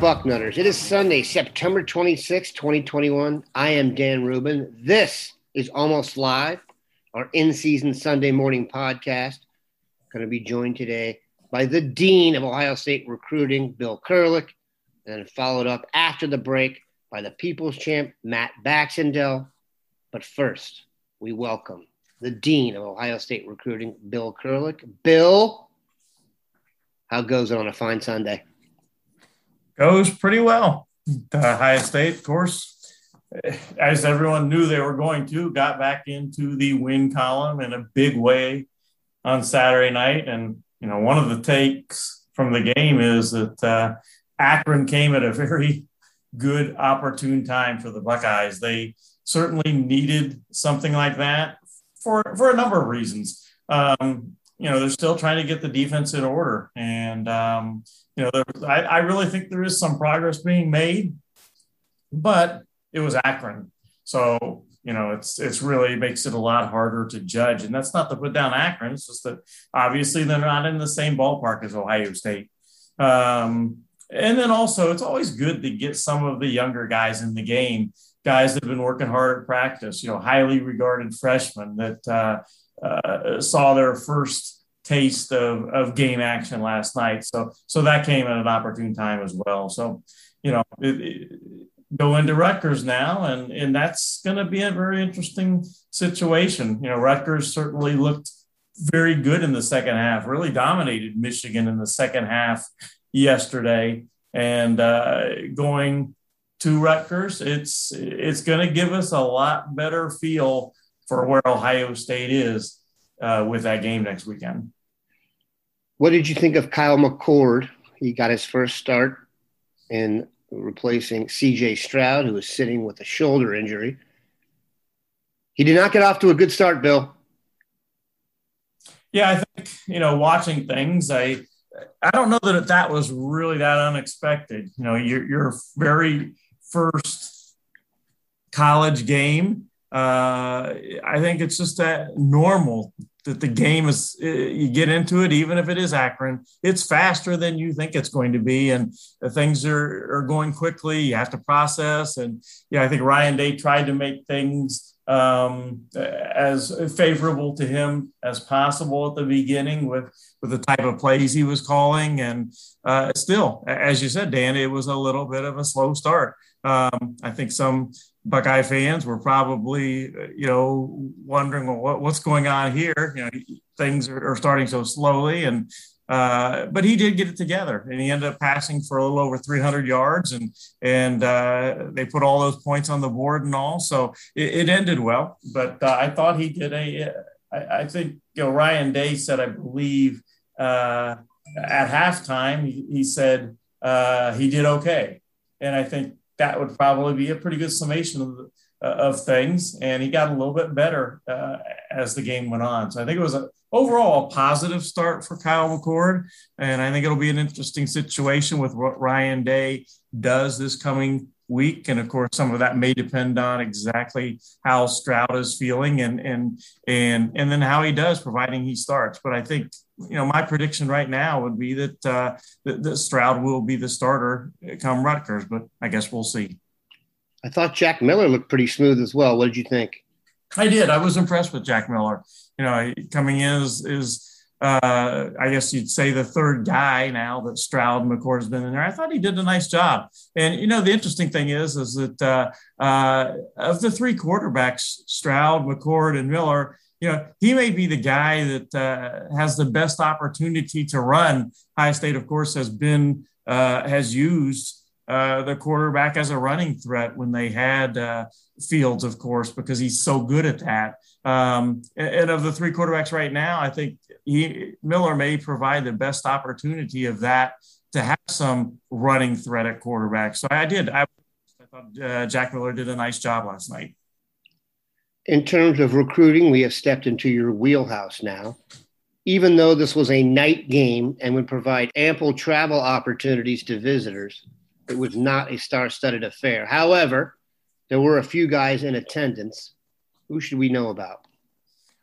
Bucknutters. It is Sunday, September 26, 2021. I am Dan Rubin. This is Almost Live, our in season Sunday morning podcast. Going to be joined today by the Dean of Ohio State Recruiting, Bill Kurelic, and followed up after the break by the People's Champ, Matt Baxendell. But first, we welcome the Dean of Ohio State Recruiting, Bill Kurelic. Bill, how goes it on a fine Sunday? Goes pretty well. The Ohio State, of course, as everyone knew they were going to, got back into the win column in a big way on Saturday night. And, you know, one of the takes from the game is that uh, Akron came at a very good, opportune time for the Buckeyes. They certainly needed something like that for, for a number of reasons. Um, you know, they're still trying to get the defense in order. And, um, you know, there, I, I really think there is some progress being made, but it was Akron. So, you know, it's it's really makes it a lot harder to judge. And that's not to put down Akron. It's just that obviously they're not in the same ballpark as Ohio State. Um, and then also, it's always good to get some of the younger guys in the game, guys that have been working hard at practice. You know, highly regarded freshmen that uh, uh, saw their first taste of, of game action last night. So so that came at an opportune time as well. So you know, it, it, go into Rutgers now, and and that's going to be a very interesting situation. You know, Rutgers certainly looked very good in the second half, really dominated Michigan in the second half yesterday, and uh, going to Rutgers, it's it's going to give us a lot better feel for where Ohio State is uh, with that game next weekend. What did you think of Kyle McCord? He got his first start in replacing CJ Stroud, who was sitting with a shoulder injury. He did not get off to a good start, Bill. Yeah, I think you know, watching things, I I don't know that that was really that unexpected. You know, your your very first college game. Uh, I think it's just that normal that the game is you get into it even if it is akron it's faster than you think it's going to be and things are, are going quickly. You have to process and yeah i think ryan day tried to make things um, as favorable to him as possible at the beginning with with the type of plays he was calling and uh, still as you said dan it was a little bit of a slow start. Um, i think some Buckeye fans were probably, you know, wondering well, what, what's going on here. You know, things are, are starting so slowly, and uh, but he did get it together, and he ended up passing for a little over 300 yards, and and uh, they put all those points on the board and all. So it, it ended well. But uh, I thought he did a. I, I, think you know Ryan Day said, I believe uh, at halftime, he, he said uh, he did okay, and I think that would probably be a pretty good summation of, uh, of things. And he got a little bit better uh, as the game went on. So I think it was a, overall a positive start for Kyle McCord. And I think it'll be an interesting situation with what Ryan Day does this coming week. And of course, some of that may depend on exactly how Stroud is feeling and and and and then how he does, providing he starts. But I think you know my prediction right now would be that uh, that, that Stroud will be the starter come Rutgers, but I guess we'll see. I thought Jack Miller looked pretty smooth as well. What did you think? I did. I was impressed with Jack Miller. You know, coming in is is uh, I guess you'd say the third guy now that Stroud McCord has been in there. I thought he did a nice job. And you know, the interesting thing is, is that uh, uh, of the three quarterbacks, Stroud, McCord, and Miller, you know, he may be the guy that uh, has the best opportunity to run. High State, of course, has been uh, has used uh, the quarterback as a running threat when they had Fields, of course, because he's so good at that. Um, and, of the three quarterbacks right now, I think he, Miller may provide the best opportunity of that to have some running threat at quarterback. So I did. I, I thought uh, Jack Miller did a nice job last night. In terms of recruiting, we have stepped into your wheelhouse now. Even though this was a night game and would provide ample travel opportunities to visitors, it was not a star studded affair. However, there were a few guys in attendance. Who should we know about?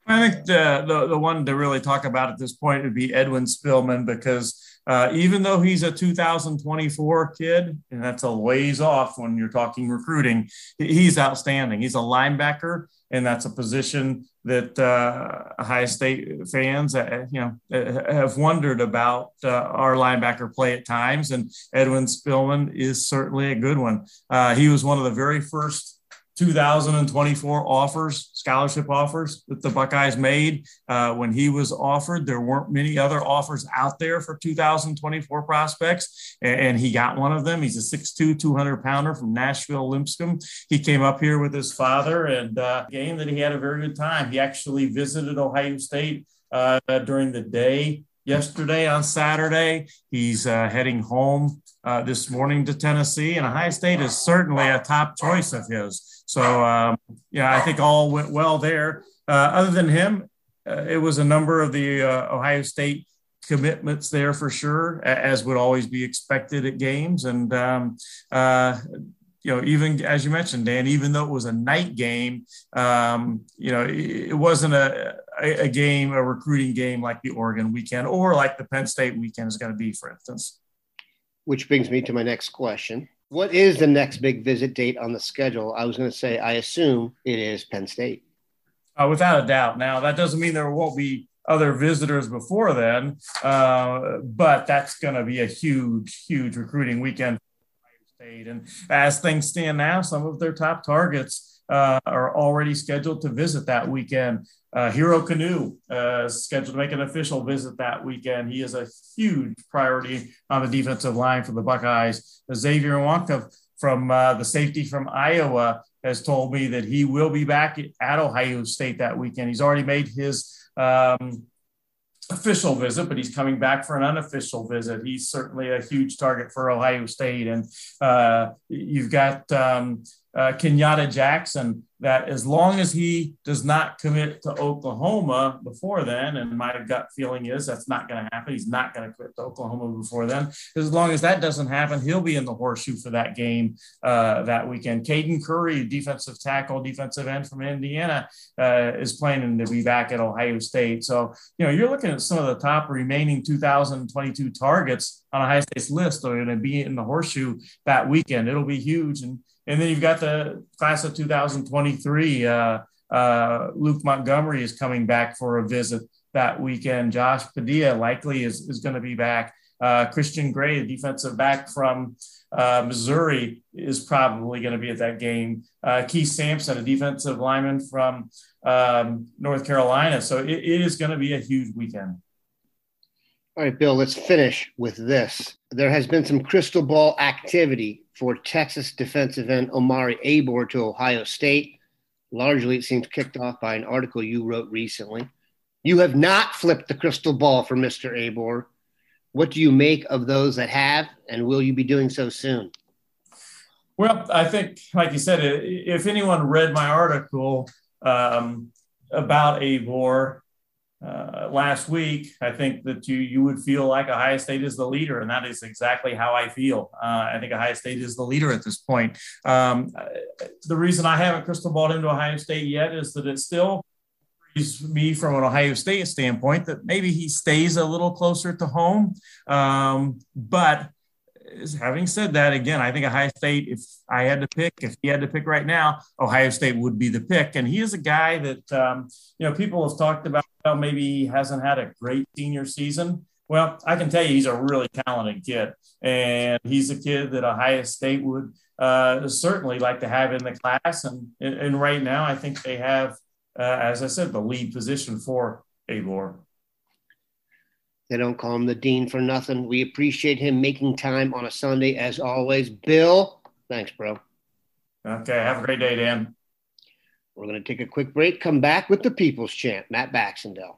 I think the, the, the one to really talk about at this point would be Edwin Spillman because uh, even though he's a 2024 kid, and that's a ways off when you're talking recruiting, he's outstanding. He's a linebacker, and that's a position that uh, Ohio State fans, uh, you know, uh, have wondered about uh, our linebacker play at times. And Edwin Spillman is certainly a good one. Uh, he was one of the very first 2024 offers, scholarship offers that the Buckeyes made uh, when he was offered. There weren't many other offers out there for 2024 prospects, and, and he got one of them. He's a 6'2, 200 pounder from Nashville Lipscomb. He came up here with his father and uh, game that he had a very good time. He actually visited Ohio State uh, during the day yesterday on Saturday. He's uh, heading home uh, this morning to Tennessee, and Ohio State is certainly a top choice of his. So, um, yeah, I think all went well there. Uh, other than him, uh, it was a number of the uh, Ohio State commitments there for sure, as would always be expected at games. And, um, uh, you know, even as you mentioned, Dan, even though it was a night game, um, you know, it, wasn't a, a, game, a recruiting game like the Oregon weekend or like the Penn State weekend is going to be, for instance. Which brings me to my next question. What is the next big visit date on the schedule? I was going to say, I assume it is Penn State. Uh, without a doubt. Now, that doesn't mean there won't be other visitors before then, uh, but that's going to be a huge, huge recruiting weekend. for State. And as things stand now, some of their top targets uh, are already scheduled to visit that weekend. Uh, Hero Kanu uh, scheduled to make an official visit that weekend. He is a huge priority on the defensive line for the Buckeyes. Xavier Nwankpa from uh, the safety from Iowa has told me that he will be back at Ohio State that weekend. He's already made his um, official visit, but he's coming back for an unofficial visit. He's certainly a huge target for Ohio State. And uh, you've got um, uh, Kenyatta Jackson that as long as he does not commit to Oklahoma before then, and my gut feeling is that's not going to happen. He's not going to commit to Oklahoma before then. As long as that doesn't happen, he'll be in the horseshoe for that game uh, that weekend. Caden Curry, defensive tackle, defensive end from Indiana, uh, is planning to be back at Ohio State. So, you know, you're looking at some of the top remaining 2022 targets on Ohio State's list are going to be in the horseshoe that weekend. It'll be huge. And and then you've got the class of 2023. Uh, uh, Luke Montgomery is coming back for a visit that weekend. Josh Padilla likely is, is going to be back. Uh, Christian Gray, the defensive back from uh, Missouri, is probably going to be at that game. Uh, Keith Sampson, a defensive lineman from um, North Carolina. So it, it is going to be a huge weekend. All right, Bill, let's finish with this. There has been some crystal ball activity for Texas defensive end Omari Abor to Ohio State. Largely, it seems kicked off by an article you wrote recently. You have not flipped the crystal ball for Mr. Abor. What do you make of those that have, and will you be doing so soon? Well, I think, like you said, if anyone read my article um, about Abor, uh, last week, I think that you you would feel like Ohio State is the leader, and that is exactly how I feel. Uh, I think Ohio State is the leader at this point. Um, the reason I haven't crystal balled into Ohio State yet is that it still frees me from an Ohio State standpoint that maybe he stays a little closer to home, um, but having said that, again, I think Ohio State, if I had to pick, if he had to pick right now, Ohio State would be the pick. And he is a guy that, um, you know, people have talked about, well, maybe he hasn't had a great senior season. Well, I can tell you he's a really talented kid. And he's a kid that Ohio State would uh, certainly like to have in the class. And, and right now, I think they have, uh, as I said, the lead position for Abor. They don't call him the dean for nothing. We appreciate him making time on a Sunday as always. Bill, thanks, bro. Okay. Have a great day, Dan. We're going to take a quick break, come back with the People's Champ, Matt Baxendell.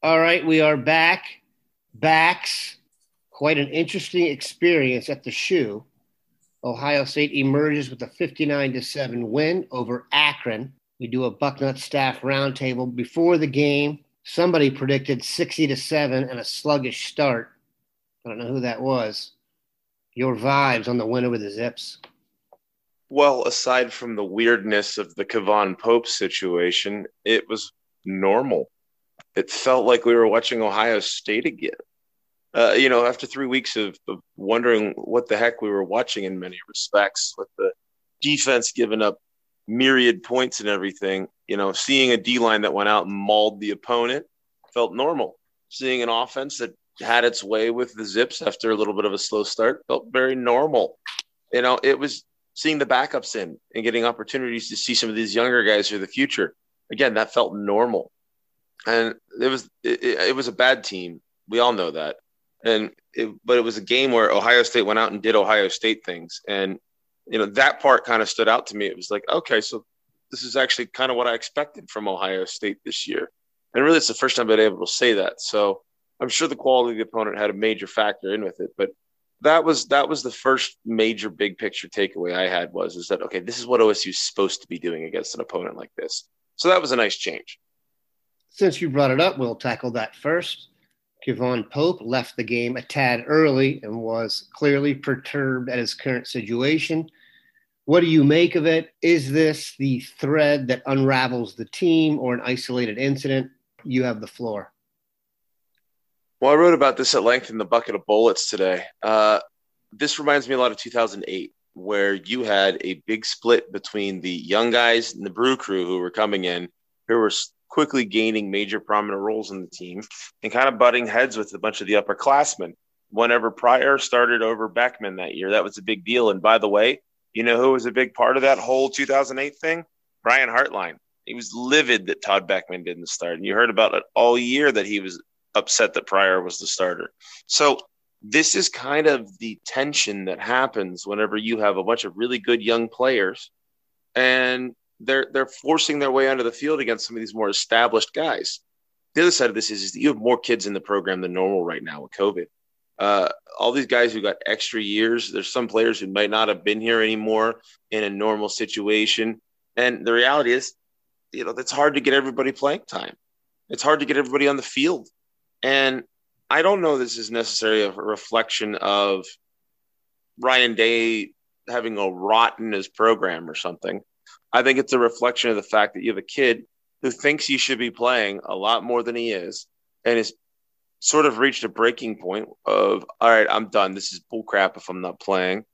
All right, we are back. Backs. Quite an interesting experience at the shoe. Ohio State emerges with a 59 to 7 win over Akron. We do a Bucknut staff roundtable before the game. Somebody predicted 60 to 7 and a sluggish start. I don't know who that was. Your vibes on the win over the Zips. Well, aside from the weirdness of the K'Vaughan Pope situation, it was normal it felt like we were watching Ohio State again. Uh, you know, after three weeks of, of, wondering what the heck we were watching in many respects, with the defense giving up myriad points and everything, you know, seeing a D line that went out and mauled the opponent felt normal. Seeing an offense that had its way with the Zips after a little bit of a slow start felt very normal. You know, it was seeing the backups in and getting opportunities to see some of these younger guys for the future. Again, that felt normal and it was it, it, was a bad team. We all know that, and it, but it was a game where Ohio State went out and did Ohio State things, and you know that part kind of stood out to me. It was like, okay, so this is actually kind of what I expected from Ohio State this year, and really, it's the first time I've been able to say that. So I'm sure the quality of the opponent had a major factor in with it, but that was that was the first major big picture takeaway I had was is that okay, this is what OSU is supposed to be doing against an opponent like this. So that was a nice change. Since you brought it up, we'll tackle that first. K'Vaughan Pope left the game a tad early and was clearly perturbed at his current situation. What do you make of it? Is this the thread that unravels the team or an isolated incident? You have the floor. Well, I wrote about this at length in the Bucket of Bullets today. Uh, this reminds me a lot of 2008, where you had a big split between the young guys and the brew crew who were coming in, who were quickly gaining major prominent roles in the team and kind of butting heads with a bunch of the upperclassmen. Whenever Pryor started over Boeckman that year, that was a big deal. And by the way, you know who was a big part of that whole 2008 thing? Brian Hartline. He was livid that Todd Boeckman didn't start. And you heard about it all year that he was upset that Pryor was the starter. So this is kind of the tension that happens whenever you have a bunch of really good young players and they're they're forcing their way onto the field against some of these more established guys. The other side of this is, is that you have more kids in the program than normal right now with COVID. Uh, all these guys who got extra years. There's some players who might not have been here anymore in a normal situation, and the reality is, you know, it's hard to get everybody playing time. It's hard to get everybody on the field, and I don't know this is necessarily a reflection of Ryan Day having a rot in his program or something. I think it's a reflection of the fact that you have a kid who thinks he should be playing a lot more than he is and has sort of reached a breaking point of, all right, I'm done. This is bullcrap if I'm not playing.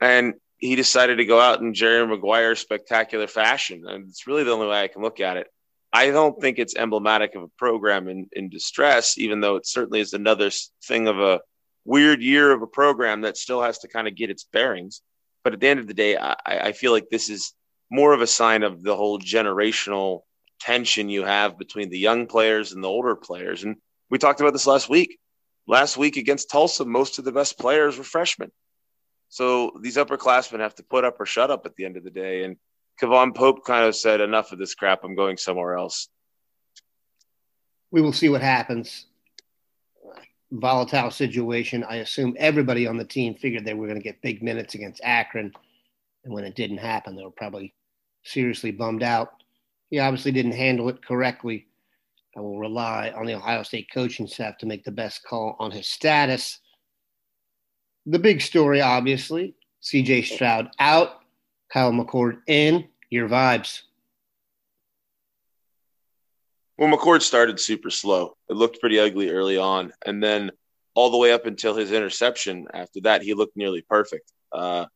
And he decided to go out in Jerry Maguire spectacular fashion. And it's really the only way I can look at it. I don't think it's emblematic of a program in, in distress, even though it certainly is another thing of a weird year of a program that still has to kind of get its bearings. But at the end of the day, I, I feel like this is more of a sign of the whole generational tension you have between the young players and the older players. And we talked about this last week. Last week against Tulsa, most of the best players were freshmen. So these upperclassmen have to put up or shut up at the end of the day. And K'Vaughan Pope kind of said, enough of this crap. I'm going somewhere else. We will see what happens. volatile situation. I assume everybody on the team figured they were going to get big minutes against Akron. And when it didn't happen, they were probably seriously bummed out. He obviously didn't handle it correctly. I will rely on the Ohio State coaching staff to make the best call on his status. The big story, obviously, CJ Stroud out, Kyle McCord in. Your vibes. Well, McCord started super slow. It looked pretty ugly early on. And then all the way up until his interception, after that, he looked nearly perfect. Uh,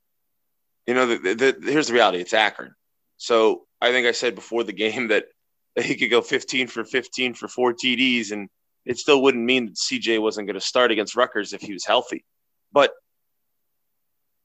you know, the, the, here's the reality it's Akron. So I think I said before the game that he could go 15 for 15 for four TDs, and it still wouldn't mean that CJ wasn't going to start against Rutgers if he was healthy. But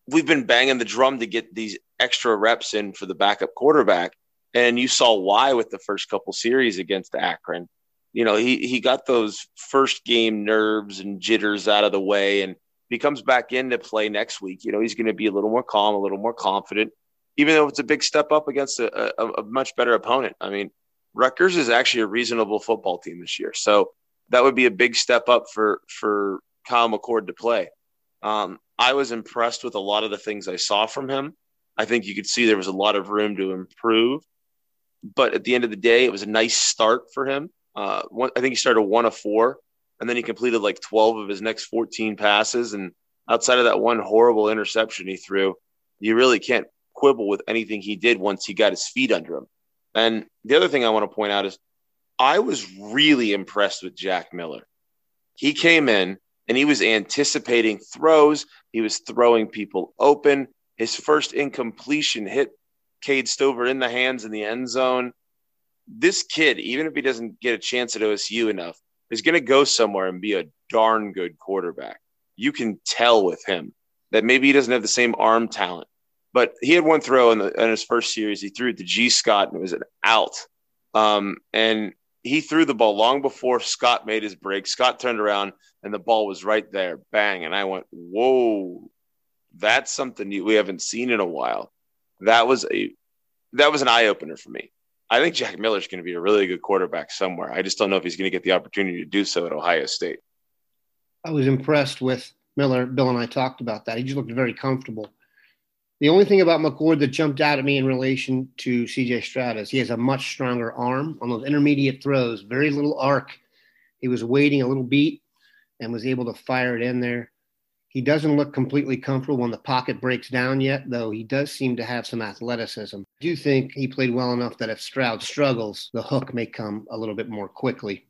we've been banging the drum to get these extra reps in for the backup quarterback. And you saw why with the first couple series against Akron. You know, he, he got those first game nerves and jitters out of the way. And he comes back into play next week, you know, he's going to be a little more calm, a little more confident, even though it's a big step up against a, a, a much better opponent. I mean, Rutgers is actually a reasonable football team this year. So that would be a big step up for, for Kyle McCord to play. Um, I was impressed with a lot of the things I saw from him. I think you could see there was a lot of room to improve. But at the end of the day, it was a nice start for him. Uh, one, I think he started one of four, and then he completed like 12 of his next 14 passes. And outside of that one horrible interception he threw, you really can't quibble with anything he did once he got his feet under him. And the other thing I want to point out is I was really impressed with Jack Miller. He came in and he was anticipating throws. He was throwing people open. His first incompletion hit Cade Stover in the hands in the end zone. This kid, even if he doesn't get a chance at OSU enough, is going to go somewhere and be a darn good quarterback. You can tell with him that maybe he doesn't have the same arm talent, but he had one throw in, the, in his first series. He threw it to Gee Scott and it was an out. Um, and he threw the ball long before Scott made his break. Scott turned around and the ball was right there, bang. And I went, whoa, that's something we haven't seen in a while. That was a that was an eye opener for me. I think Jack Miller is going to be a really good quarterback somewhere. I just don't know if he's going to get the opportunity to do so at Ohio State. I was impressed with Miller. Bill and I talked about that. He just looked very comfortable. The only thing about McCord that jumped out at me in relation to CJ Stroud is he has a much stronger arm on those intermediate throws, very little arc. He was waiting a little beat and was able to fire it in there. He doesn't look completely comfortable when the pocket breaks down yet, though he does seem to have some athleticism. I do think he played well enough that if Stroud struggles, the hook may come a little bit more quickly.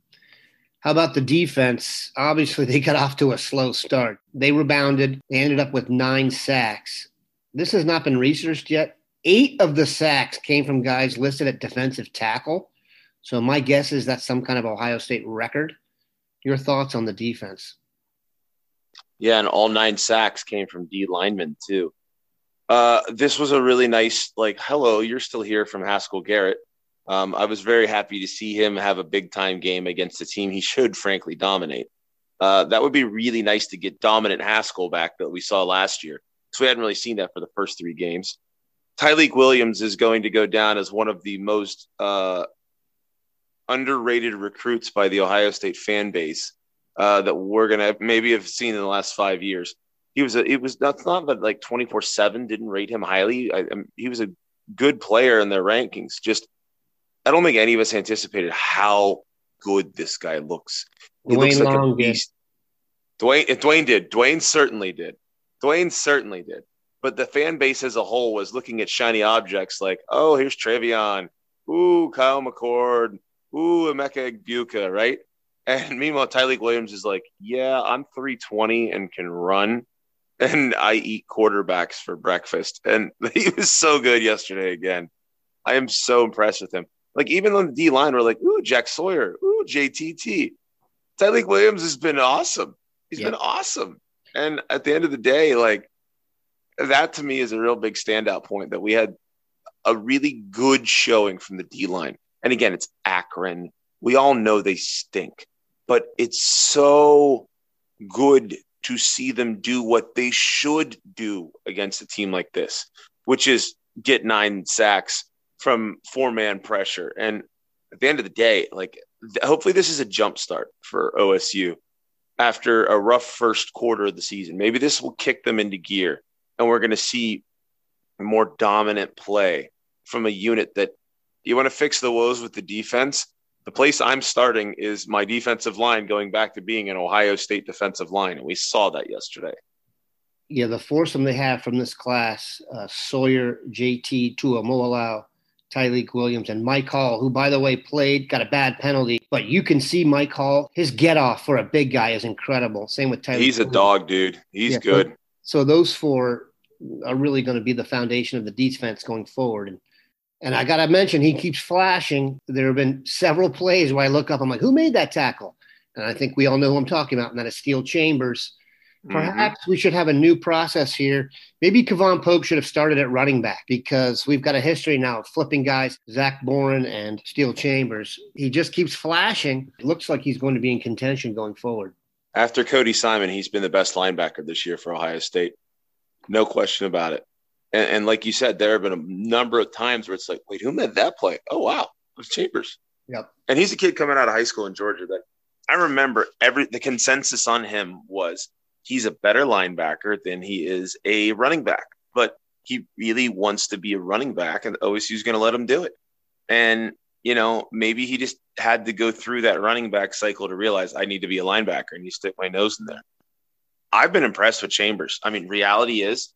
How about the defense? Obviously, they got off to a slow start. They rebounded. They ended up with nine sacks. This has not been researched yet. Eight of the sacks came from guys listed at defensive tackle. So my guess is that's some kind of Ohio State record. Your thoughts on the defense? Yeah, and all nine sacks came from D linemen too. Uh, this was a really nice, like, hello, you're still here from Haskell Garrett. Um, I was very happy to see him have a big time game against a team he should frankly dominate. Uh, that would be really nice to get dominant Haskell back that we saw last year. So we hadn't really seen that for the first three games. Tyleik Williams is going to go down as one of the most uh, underrated recruits by the Ohio State fan base uh, that we're gonna maybe have seen in the last five years. He was a it was that's not that like twenty four seven didn't rate him highly. I, I, he was a good player in their rankings. Just I don't think any of us anticipated how good this guy looks. He Dwayne looks like Long a beast. Dwayne Dwayne did. Dwayne certainly did. Dwayne certainly did. But the fan base as a whole was looking at shiny objects like, oh, here's TreVeyon. Ooh, Kyle McCord. Ooh, Emeka Egbuka, right? And meanwhile, Tyleik Williams is like, yeah, I'm 320 and can run. And I eat quarterbacks for breakfast. And he was so good yesterday again. I am so impressed with him. Like, even on the D line, we're like, ooh, Jack Sawyer. Ooh, JTT. Tyleik Williams has been awesome. He's Yeah. been awesome. And at the end of the day, like, that to me is a real big standout point that we had a really good showing from the D line. And again, it's Akron. We all know they stink, but it's so good to see them do what they should do against a team like this, which is get nine sacks from four man pressure. And at the end of the day, like hopefully this is a jump start for OSU. After a rough first quarter of the season. Maybe this will kick them into gear and we're going to see more dominant play from a unit that you want to fix the woes with the defense. The place I'm starting is my defensive line going back to being an Ohio State defensive line. And we saw that yesterday. Yeah, the foursome they have from this class uh, Sawyer, JT, Tuimoloau, Tyleik Williams, and Mike Hall, who, by the way, played, got a bad penalty. But you can see Mike Hall, his get off for a big guy is incredible. Same with Tyleik. He's a dog, dude. He's yeah, good. So, so those four are really going to be the foundation of the defense going forward. And and I got to mention, he keeps flashing. There have been several plays where I look up, I'm like, who made that tackle? And I think we all know who I'm talking about, and that is Steele Chambers. Mm-hmm. Perhaps mm-hmm. we should have a new process here. Maybe K'Vaughan Pope should have started at running back because we've got a history now of flipping guys, Zach Boren and Steele Chambers. He just keeps flashing. It looks like he's going to be in contention going forward. After Cody Simon, he's been the best linebacker this year for Ohio State. No question about it. And, and, like you said, there have been a number of times where it's like, wait, who made that play? Oh wow, it was Chambers. Yep. And he's a kid coming out of high school in Georgia that I remember every the consensus on him was he's a better linebacker than he is a running back. But he really wants to be a running back, and OSU's going to let him do it. And you know, maybe he just had to go through that running back cycle to realize I need to be a linebacker, and you stick my nose in there. I've been impressed with Chambers. I mean, reality is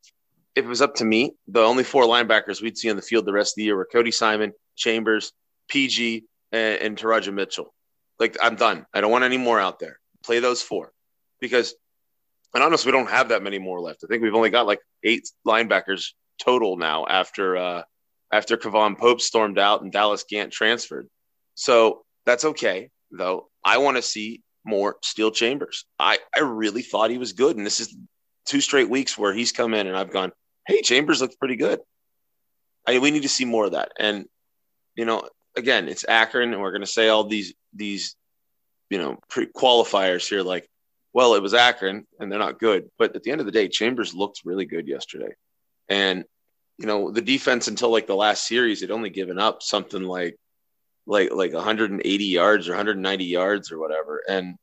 if it was up to me, the only four linebackers we'd see on the field the rest of the year were Cody Simon, Chambers, PG, and, and Teradja Mitchell. Like I'm done. I don't want any more out there. Play those four because, and honestly, we don't have that many more left. I think we've only got like eight linebackers total now after uh, after K'Vaughan Pope stormed out and Dallas Gant transferred. So that's okay though. I want to see more Steele Chambers. I I really thought he was good, and this is two straight weeks where he's come in and I've gone, hey, Chambers looks pretty good. I, we need to see more of that. And, you know, again, it's Akron, and we're going to say all these, these, you know, pre qualifiers here like, well, it was Akron and they're not good. But at the end of the day, Chambers looked really good yesterday. And, you know, the defense until like the last series had only given up something like, like, like 180 yards or 190 yards or whatever. And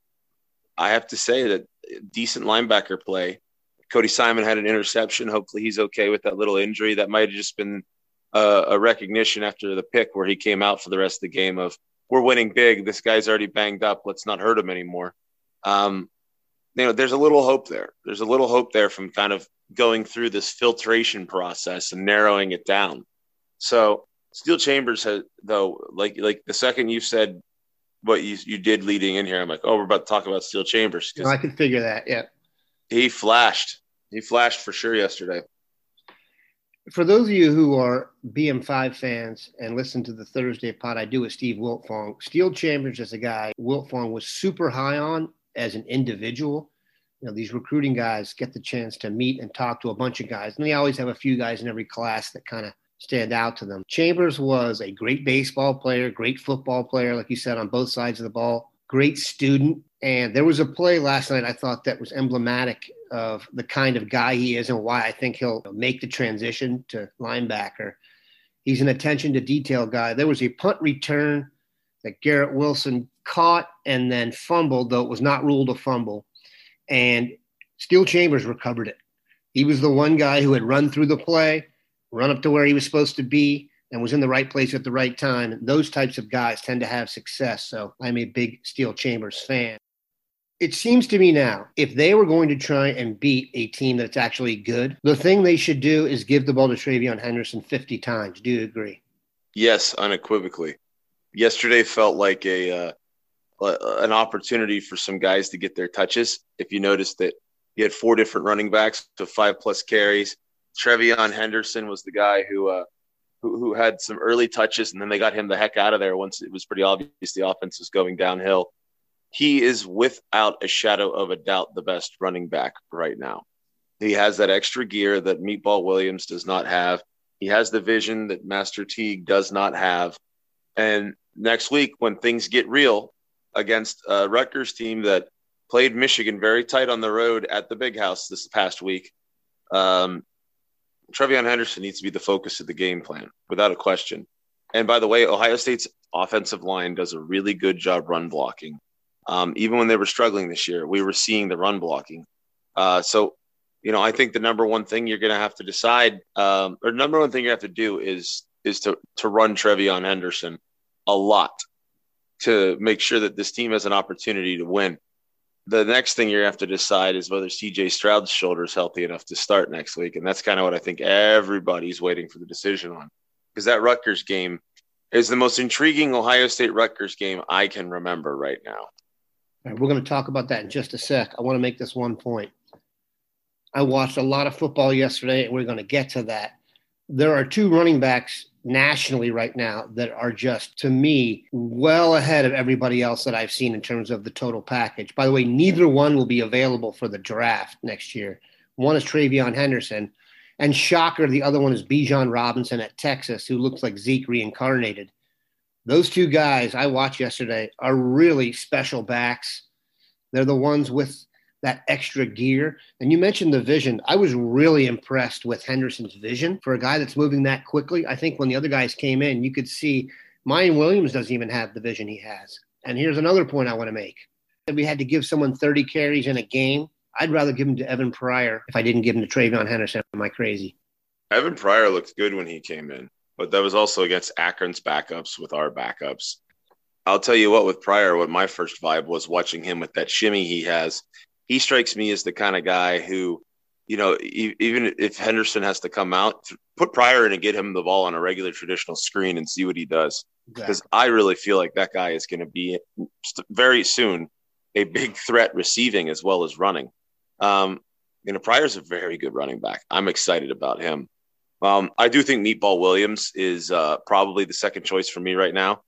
I have to say that decent linebacker play Cody Simon had an interception. Hopefully, he's okay with that little injury. That might have just been a, a recognition after the pick where he came out for the rest of the game of we're winning big. This guy's already banged up. Let's not hurt him anymore. Um, you know, there's a little hope there. There's a little hope there from kind of going through this filtration process and narrowing it down. So Steele Chambers has, though, like like the second you said what you you did leading in here, I'm like, oh, we're about to talk about Steele Chambers. No, I can figure that. Yeah. He flashed. He flashed for sure yesterday. For those of you who are BM5 fans and listen to the Thursday pod I do with Steve Wiltfong, Steele Chambers is a guy Wiltfong was super high on as an individual. You know, these recruiting guys get the chance to meet and talk to a bunch of guys, and they always have a few guys in every class that kind of stand out to them. Chambers was a great baseball player, great football player, like you said, on both sides of the ball, great student. And there was a play last night I thought that was emblematic of the kind of guy he is and why I think he'll make the transition to linebacker. He's an attention to detail guy. There was a punt return that Garrett Wilson caught and then fumbled, though it was not ruled a fumble. And Steele Chambers recovered it. He was the one guy who had run through the play, run up to where he was supposed to be, and was in the right place at the right time. And those types of guys tend to have success. So I'm a big Steele Chambers fan it seems to me now, if they were going to try and beat a team that's actually good, the thing they should do is give the ball to TreVeyon Henderson 50 times. Do you agree? Yes, unequivocally. Yesterday felt like a uh, an opportunity for some guys to get their touches. If you noticed that he had four different running backs to five plus carries. TreVeyon Henderson was the guy who, uh, who who had some early touches, and then they got him the heck out of there once it was pretty obvious the offense was going downhill he is without a shadow of a doubt the best running back right now. He has that extra gear that Meatball Williams does not have. He has the vision that Master Teague does not have. And next week, when things get real against a Rutgers team that played Michigan very tight on the road at the big house this past week, um, TreVeyon Henderson needs to be the focus of the game plan without a question. And by the way, Ohio State's offensive line does a really good job run blocking. Um, even when they were struggling this year, we were seeing the run blocking. Uh, so, you know, I think the number one thing you're going to have to decide, um, or number one thing you have to do is is to to run TreVeyon Henderson a lot to make sure that this team has an opportunity to win. The next thing you have to decide is whether CJ Stroud's shoulder is healthy enough to start next week, and that's kind of what I think everybody's waiting for the decision on, because that Rutgers game is the most intriguing Ohio State Rutgers game I can remember right now. Right, we're going to talk about that in just a sec. I want to make this one point. I watched a lot of football yesterday, and we're going to get to that. There are two running backs nationally right now that are just, to me, well ahead of everybody else that I've seen in terms of the total package. By the way, neither one will be available for the draft next year. One is TreVeyon Henderson, and shocker, the other one is Bijan Robinson at Texas, who looks like Zeke reincarnated. Those two guys I watched yesterday are really special backs. They're the ones with that extra gear. And you mentioned the vision. I was really impressed with Henderson's vision for a guy that's moving that quickly. I think when the other guys came in, you could see Miyan Williams doesn't even have the vision he has. And here's another point I want to make. If we had to give someone 30 carries in a game, I'd rather give him to Evan Pryor if I didn't give him to TreVeyon Henderson. Am I crazy? Evan Pryor looked good when he came in, but that was also against Akron's backups with our backups. I'll tell you what, with Pryor, what my first vibe was watching him with that shimmy he has he strikes me as the kind of guy who, you know, even if Henderson has to come out, put Pryor in and get him the ball on a regular traditional screen and see what he does. Because exactly. I really feel like that guy is going to be very soon a big threat receiving as well as running. Um, you know, Pryor's a very good running back. I'm excited about him. Um, I do think Meatball Williams is uh, probably the second choice for me right now,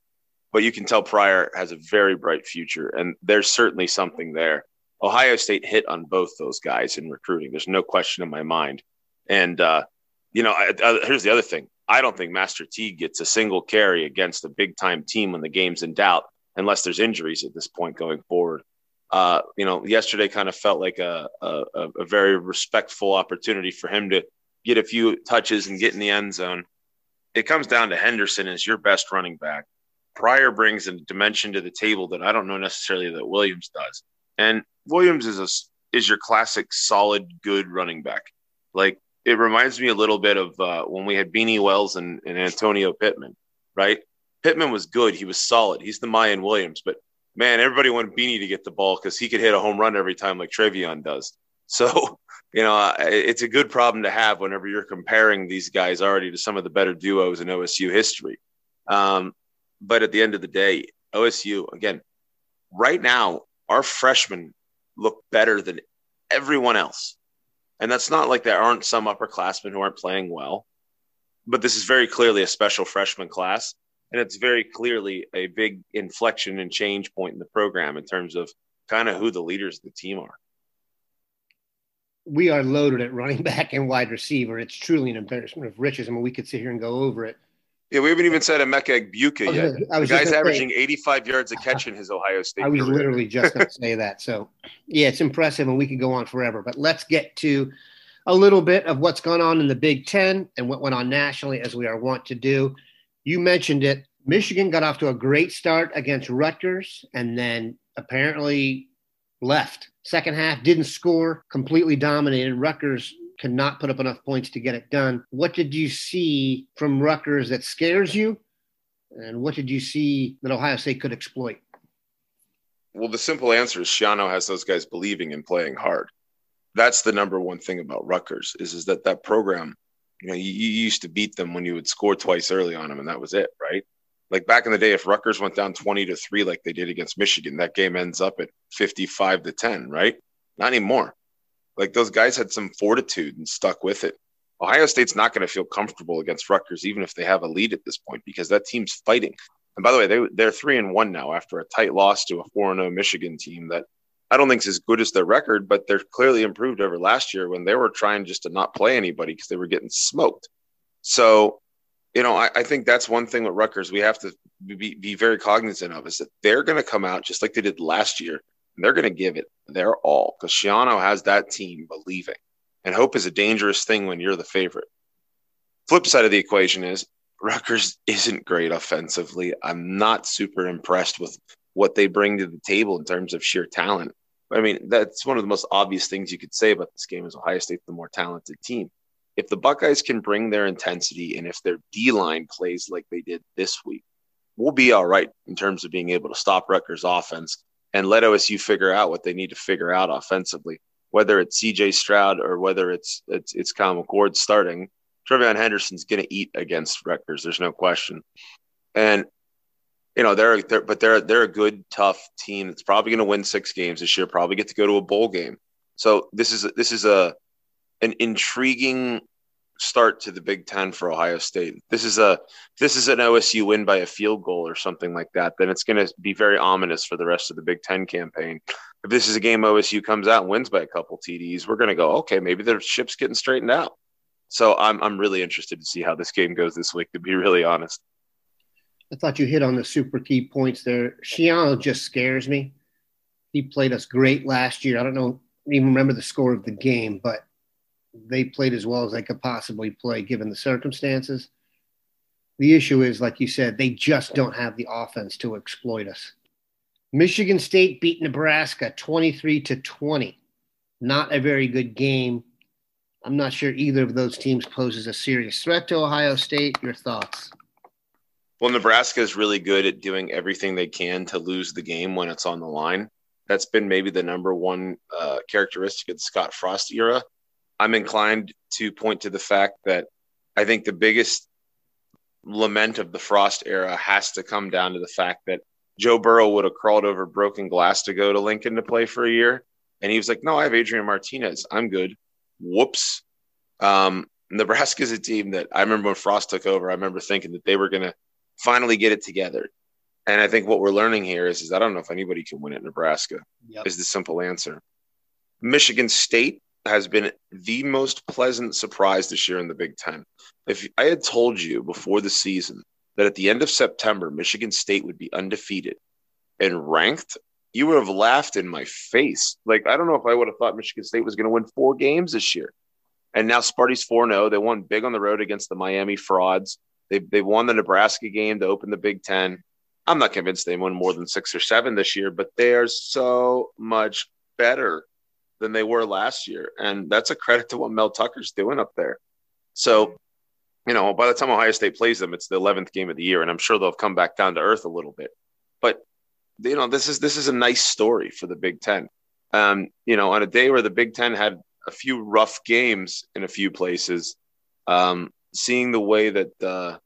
but you can tell Pryor has a very bright future, and there's certainly something there. Ohio State hit on both those guys in recruiting. There's no question in my mind. And, uh, you know, I, I, here's the other thing. I don't think Master Teague gets a single carry against a big time team when the game's in doubt, unless there's injuries at this point going forward. Uh, you know, yesterday kind of felt like a, a, a very respectful opportunity for him to get a few touches and get in the end zone. It comes down to Henderson as your best running back. Pryor brings a dimension to the table that I don't know necessarily that Williams does. And Williams is a is your classic solid good running back. Like it reminds me a little bit of uh, when we had Beanie Wells and, and Antonio Pittman, right? Pittman was good. He was solid. He's the Miyan Williams, but man, everybody wanted Beanie to get the ball because he could hit a home run every time like TreVeyon does. So, you know, it's a good problem to have whenever you're comparing these guys already to some of the better duos in OSU history. Um, but at the end of the day, OSU, again, right now, our freshmen look better than everyone else. And that's not like there aren't some upperclassmen who aren't playing well, but this is very clearly a special freshman class. And it's very clearly a big inflection and change point in the program in terms of kind of who the leaders of the team are. We are loaded at running back and wide receiver. It's truly an embarrassment of riches. I mean, we could sit here and go over it. Yeah, we haven't even said Emeka Egbuka yet. the guy's averaging say, 85 yards a uh-huh. catch in his Ohio State. I was career. literally just going to say that. So, yeah, it's impressive, and we could go on forever. But let's get to a little bit of what's gone on in the Big Ten and what went on nationally, as we are wont to do. You mentioned it. Michigan got off to a great start against Rutgers, and then apparently left. Second half didn't score, completely dominated. Rutgers cannot put up enough points to get it done. What did you see from Rutgers that scares you? And what did you see that Ohio State could exploit? Well, the simple answer is Schiano has those guys believing in playing hard. That's the number one thing about Rutgers is, is that that program, you know, you, you used to beat them when you would score twice early on them, and that was it, right? Like back in the day, if Rutgers went down 20 to 3 like they did against Michigan, that game ends up at 55 to 10, right? Not anymore. Like those guys had some fortitude and stuck with it. Ohio State's not going to feel comfortable against Rutgers, even if they have a lead at this point, because that team's fighting. And by the way, they, they're three and one now after a tight loss to a 4 0 Michigan team that I don't think is as good as their record, but they're clearly improved over last year when they were trying just to not play anybody because they were getting smoked. So, you know, I, I, think that's one thing with Rutgers we have to be, be very cognizant of is that they're going to come out just like they did last year they're going to give it their all because Schiano has that team believing. And hope is a dangerous thing when you're the favorite. Flip side of the equation is Rutgers isn't great offensively. I'm not super impressed with what they bring to the table in terms of sheer talent. I mean, that's one of the most obvious things you could say about this game is Ohio State the more talented team. If the Buckeyes can bring their intensity and if their D line plays like they did this week, we'll be all right in terms of being able to stop Rutgers offense and let OSU figure out what they need to figure out offensively, whether it's CJ Stroud or whether it's it's it's Kyle McCord starting. TreVeyon Henderson's going to eat against Rutgers. There's no question. And you know they're, they're but they're they're a good tough team that's probably going to win six games this year. Probably get to go to a bowl game. So this is this is a an intriguing start to the Big Ten for Ohio State. This is a this is an OSU win by a field goal or something like that. Then it's going to be very ominous for the rest of the Big Ten campaign. If this is a game OSU comes out and wins by a couple TDs, we're going to go okay. Maybe the ship's getting straightened out. So I'm I'm really interested to see how this game goes this week. To be really honest. I thought you hit on the super key points there. Schiano just scares me. He played us great last year. I don't know even remember the score of the game, but they played as well as they could possibly play given the circumstances. The issue is, like you said, they just don't have the offense to exploit us. Michigan State beat Nebraska 23 to 20. Not a very good game. I'm not sure either of those teams poses a serious threat to Ohio State. Your thoughts? Well, Nebraska is really good at doing everything they can to lose the game when it's on the line. That's been maybe the number one uh, characteristic of the Scott Frost era. I'm inclined to point to the fact that I think the biggest lament of the Frost era has to come down to the fact that Joe Burrow would have crawled over broken glass to go to Lincoln to play for a year. And he was like, no, I have Adrian Martinez. I'm good. Whoops. Um, Nebraska is a team that I remember when Frost took over, I remember thinking that they were going to finally get it together. And I think what we're learning here is, is I don't know if anybody can win at Nebraska, yep. is the simple answer. Michigan State has been the most pleasant surprise this year in the Big Ten. If I had told you before the season that at the end of September, Michigan State would be undefeated and ranked, you would have laughed in my face. Like, I don't know if I would have thought Michigan State was going to win four games this year. And now Sparty's 4 0. They won big on the road against the Miami frauds. They, they won the Nebraska game to open the Big Ten. I'm not convinced they won more than six or seven this year, but they are so much better than they were last year. And that's a credit to what Mel Tucker's doing up there. So, you know, by the time Ohio State plays them, it's the 11th game of the year, and I'm sure they'll come back down to earth a little bit. But, you know, this is this is a nice story for the Big Ten. Um, you know, on a day where the Big Ten had a few rough games in a few places, um, seeing the way that uh,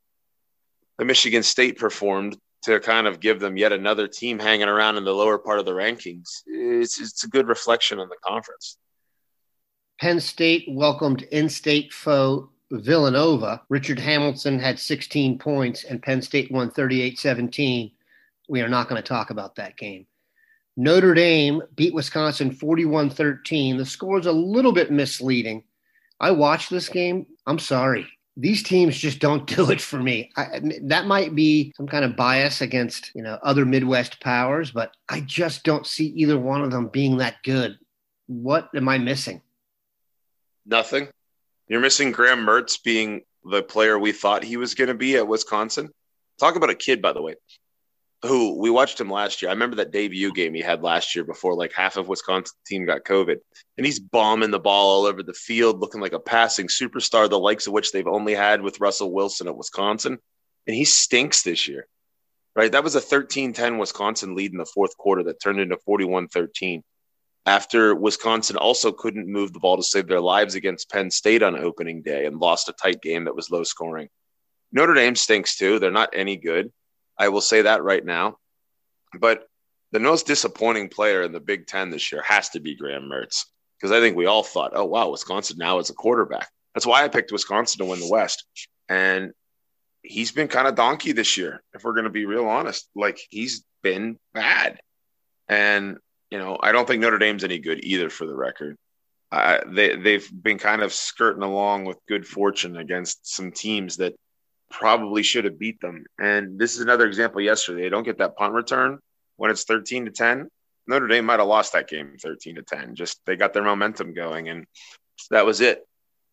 the Michigan State performed to kind of give them yet another team hanging around in the lower part of the rankings. It's, it's a good reflection on the conference. Penn State welcomed in state foe Villanova. Richard Hamilton had 16 points, and Penn State won 38 17. We are not going to talk about that game. Notre Dame beat Wisconsin 41 13. The score is a little bit misleading. I watched this game. I'm sorry these teams just don't do it for me. I, that might be some kind of bias against you know other Midwest powers, but I just don't see either one of them being that good. What am I missing? Nothing. You're missing Graham Mertz being the player we thought he was going to be at Wisconsin. Talk about a kid, by the way who we watched him last year. I remember that debut game he had last year before like half of Wisconsin team got COVID. And he's bombing the ball all over the field, looking like a passing superstar, the likes of which they've only had with Russell Wilson at Wisconsin. And he stinks this year. Right? That was a 13-10 Wisconsin lead in the fourth quarter that turned into 41-13. After Wisconsin also couldn't move the ball to save their lives against Penn State on opening day and lost a tight game that was low scoring. Notre Dame stinks too. They're not any good. I will say that right now. But the most disappointing player in the Big Ten this year has to be Graham Mertz because I think we all thought, oh, wow, Wisconsin now is a quarterback. That's why I picked Wisconsin to win the West. And he's been kind of donkey this year, if we're going to be real honest. Like he's been bad. And, you know, I don't think Notre Dame's any good either for the record. Uh, they, they've been kind of skirting along with good fortune against some teams that probably should have beat them. And this is another example yesterday. They don't get that punt return when it's 13 to 10. Notre Dame might have lost that game 13 to 10. Just they got their momentum going and that was it.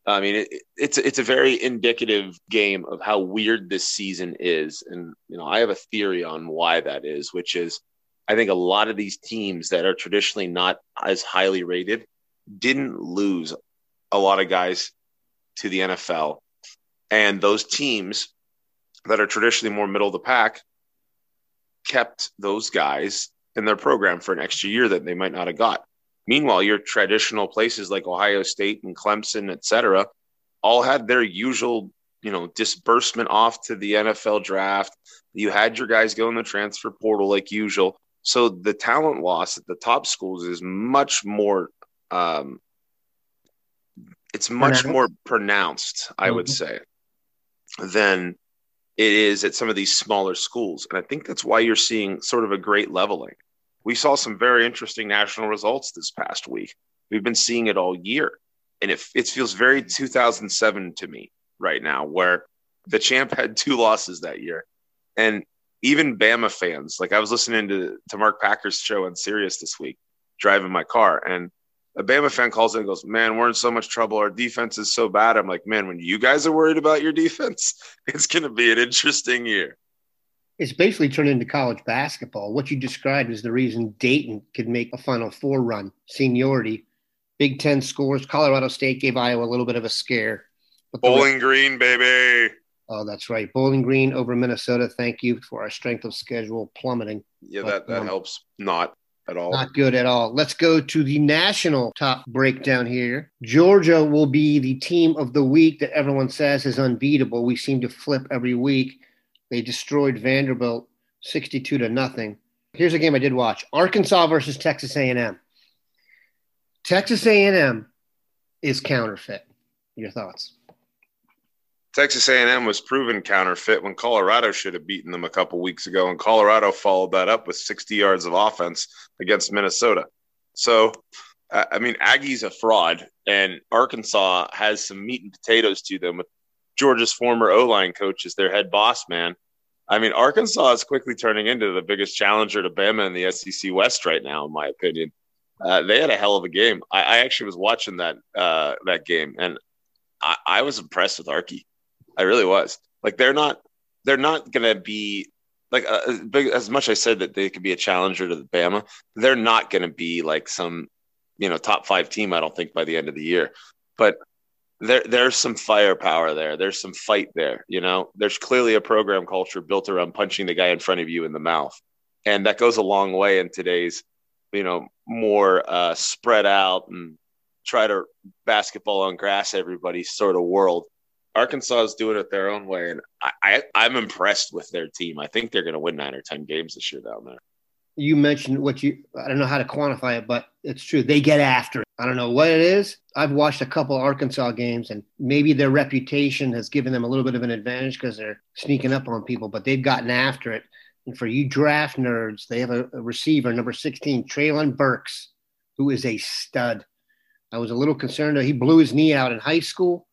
I mean, it, it's it's a very indicative game of how weird this season is, and you know, I have a theory on why that is, which is, I think a lot of these teams that are traditionally not as highly rated didn't lose a lot of guys to the NFL. And those teams that are traditionally more middle of the pack kept those guys in their program for an extra year that they might not have got. Meanwhile, your traditional places like Ohio State and Clemson, et cetera, all had their usual, you know, disbursement off to the NFL draft. You had your guys go in the transfer portal like usual. So the talent loss at the top schools is much more um, it's much pronounced. more pronounced, I mm-hmm. would say, than it is at some of these smaller schools. And I think that's why you're seeing sort of a great leveling. We saw some very interesting national results this past week. We've been seeing it all year. And it, it feels very 2007 to me right now, where the champ had two losses that year. And even Bama fans, like I was listening to, to Mark Packer's show on Sirius this week, driving my car, and a Bama fan calls in and goes, Man, we're in so much trouble. Our defense is so bad. I'm like, Man, when you guys are worried about your defense, it's going to be an interesting year. It's basically turned into college basketball. What you described is the reason Dayton could make a Final Four run, seniority. Big Ten scores. Colorado State gave Iowa a little bit of a scare. Bowling Green, baby. Oh, that's right. Bowling Green over Minnesota. Thank you for our strength of schedule plummeting. Yeah, that, that um, helps not at all. Not good at all. Let's go to the national top breakdown here. Georgia will be the team of the week that everyone says is unbeatable. We seem to flip every week. They destroyed Vanderbilt 62 to nothing. Here's a game I did watch. Arkansas versus Texas A&M. Texas A&M is counterfeit. Your thoughts? Texas A&M was proven counterfeit when Colorado should have beaten them a couple weeks ago, and Colorado followed that up with 60 yards of offense against Minnesota. So, I mean, Aggie's a fraud, and Arkansas has some meat and potatoes to them with Georgia's former O line coach as their head boss man. I mean, Arkansas is quickly turning into the biggest challenger to Bama in the SEC West right now, in my opinion. Uh, they had a hell of a game. I, I actually was watching that uh, that game, and I, I was impressed with Arky. I really was. Like they're not they're not going to be like uh, big, as much as I said that they could be a challenger to the Bama, they're not going to be like some you know top five team. I don't think by the end of the year, but there there's some firepower there. There's some fight there. You know, there's clearly a program culture built around punching the guy in front of you in the mouth, and that goes a long way in today's you know more uh, spread out and try to basketball on grass everybody sort of world Arkansas is doing it their own way, and I, I am I'm impressed with their team. I think they're going to win nine or ten games this year down there. You mentioned what you I don't know how to quantify it, but it's true. They get after it. I don't know what it is. I've watched a couple Arkansas games, and maybe their reputation has given them a little bit of an advantage because they're sneaking up on people, but they've gotten after it. And for you draft nerds, they have a, a receiver, number 16, Treylon Burks, who is a stud. I was a little concerned that he blew his knee out in high school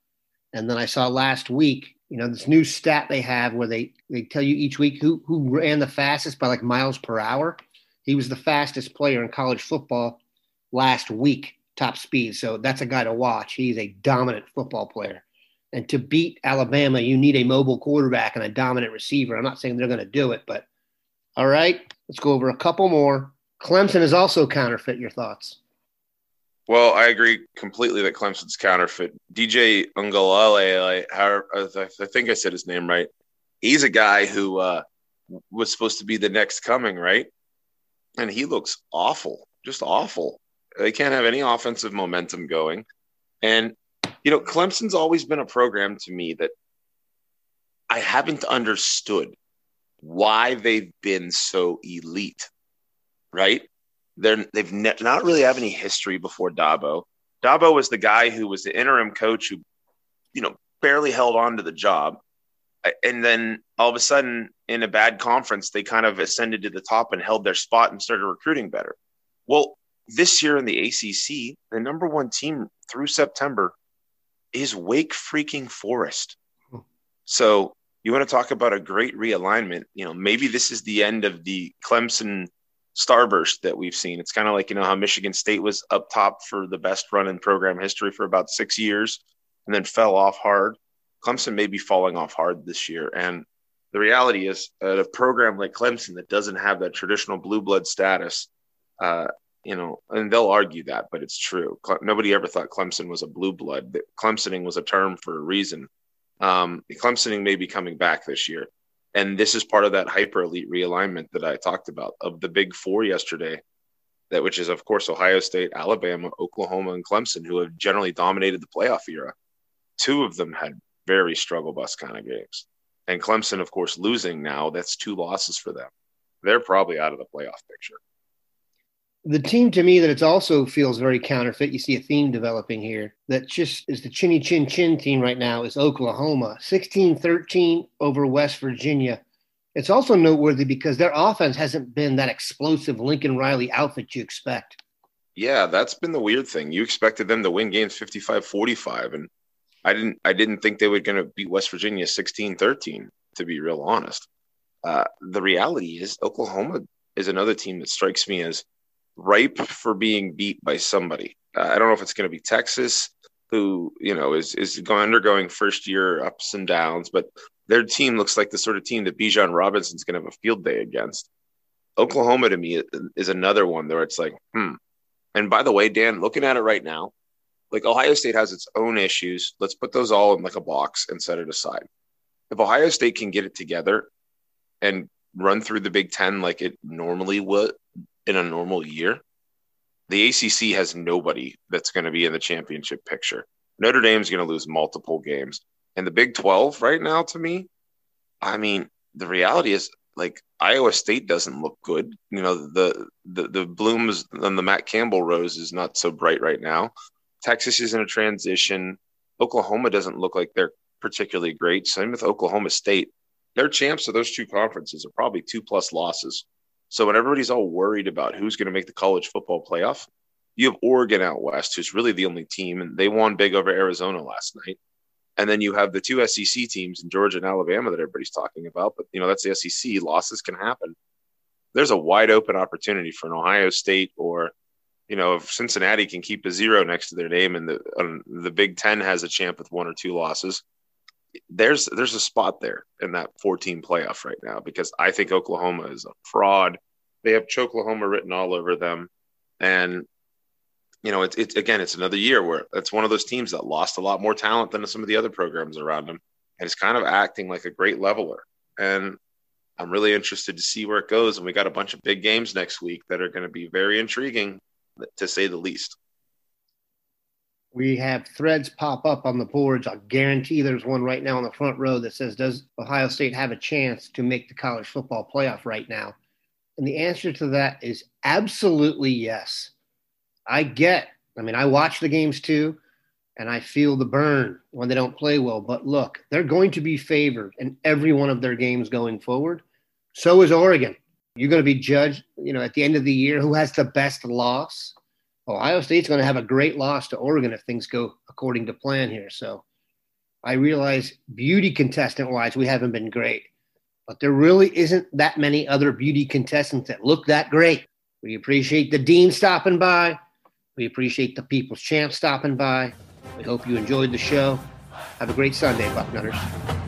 and then I saw last week, you know, this new stat they have where they they tell you each week who who ran the fastest by like miles per hour. He was the fastest player in college football last week, top speed. So that's a guy to watch. He's a dominant football player. And to beat Alabama, you need a mobile quarterback and a dominant receiver. I'm not saying they're going to do it, but all right, let's go over a couple more. Clemson is also counterfeit. Your thoughts? Well, I agree completely that Clemson's counterfeit. DJ Uiagalelei, I think I said his name right. He's a guy who uh, was supposed to be the next coming, right? And he looks awful, just awful. They can't have any offensive momentum going. And, you know, Clemson's always been a program to me that I haven't understood why they've been so elite, right? They're they've ne- not really have any history before Dabo. Dabo was the guy who was the interim coach who, you know, barely held on to the job, and then all of a sudden, in a bad conference, they kind of ascended to the top and held their spot and started recruiting better. Well, this year in the ACC, the number one team through September is Wake freaking Forest. Hmm. So you want to talk about a great realignment? You know, maybe this is the end of the Clemson starburst that we've seen. It's kind of like, you know, how Michigan State was up top for the best run in program history for about six years and then fell off hard. Clemson may be falling off hard this year. And The reality is, at a program like Clemson that doesn't have that traditional blue blood status, uh, you know, and they'll argue that, but it's true. Nobody ever thought Clemson was a blue blood. Clemsoning was a term for a reason. Um, Clemsoning may be coming back this year. And this is part of that hyper elite realignment that I talked about of the big four yesterday, that which is, of course, Ohio State, Alabama, Oklahoma, and Clemson, who have generally dominated the playoff era. Two of them had very struggle bus kind of games. And Clemson, of course, losing now, that's two losses for them. They're probably out of the playoff picture the team to me that it also feels very counterfeit. You see a theme developing here that just is the chinny chin chin team right now is Oklahoma 16 13 over West Virginia. It's also noteworthy because their offense hasn't been that explosive Lincoln Riley outfit you expect. Yeah, that's been the weird thing. You expected them to win games 55 45, and I didn't I didn't think they were going to beat West Virginia 16 13, to be real honest. Uh, the reality is, Oklahoma is another team that strikes me as ripe for being beat by somebody. Uh, I don't know if it's going to be Texas, who you know is is going, undergoing first year ups and downs, but their team looks like the sort of team that Bijan Robinson's going to have a field day against. Oklahoma to me is another one where it's like, hmm. And by the way, Dan, looking at it right now, like Ohio State has its own issues. Let's put those all in like a box and set it aside. If Ohio State can get it together and run through the Big Ten like it normally would in a normal year, the ACC has nobody that's going to be in the championship picture. Notre Dame's going to lose multiple games. And the Big 12 right now, to me, I mean, the reality is like Iowa State doesn't look good. You know, the the the blooms on the Matt Campbell rose is not so bright right now. Texas is in a transition. Oklahoma doesn't look like they're particularly great. Same with Oklahoma State. Their champs of those two conferences are probably two plus losses. So when everybody's all worried about who's going to make the college football playoff, you have Oregon out west, who's really the only team, and they won big over Arizona last night. And then you have the two SEC teams in Georgia and Alabama that everybody's talking about. But you know that's the SEC. Losses can happen. There's a wide open opportunity for an Ohio State or, you know, if Cincinnati can keep a zero next to their name and the um, the Big Ten has a champ with one or two losses, there's there's a spot there in that 14 playoff right now because I think Oklahoma is a fraud. They have Choklahoma written all over them, and you know it's it's again it's another year where it's one of those teams that lost a lot more talent than some of the other programs around them, and it's kind of acting like a great leveler. And I'm really interested to see where it goes. And we got a bunch of big games next week that are going to be very intriguing, to say the least we have threads pop up on the boards. I'll guarantee there's one right now on the front row that says, Does Ohio State have a chance to make the college football playoff right now? And the answer to that is absolutely yes. I get, I mean, I watch the games too, and I feel the burn when they don't play well. But look, they're going to be favored in every one of their games going forward. So is Oregon. You're going to be judged, you know, at the end of the year who has the best loss Ohio State's going to have a great loss to Oregon if things go according to plan here. So I realize beauty contestant wise, we haven't been great, but there really isn't that many other beauty contestants that look that great. We appreciate the Dean stopping by. We appreciate the People's Champ stopping by. We hope you enjoyed the show. Have a great Sunday, Bucknutters.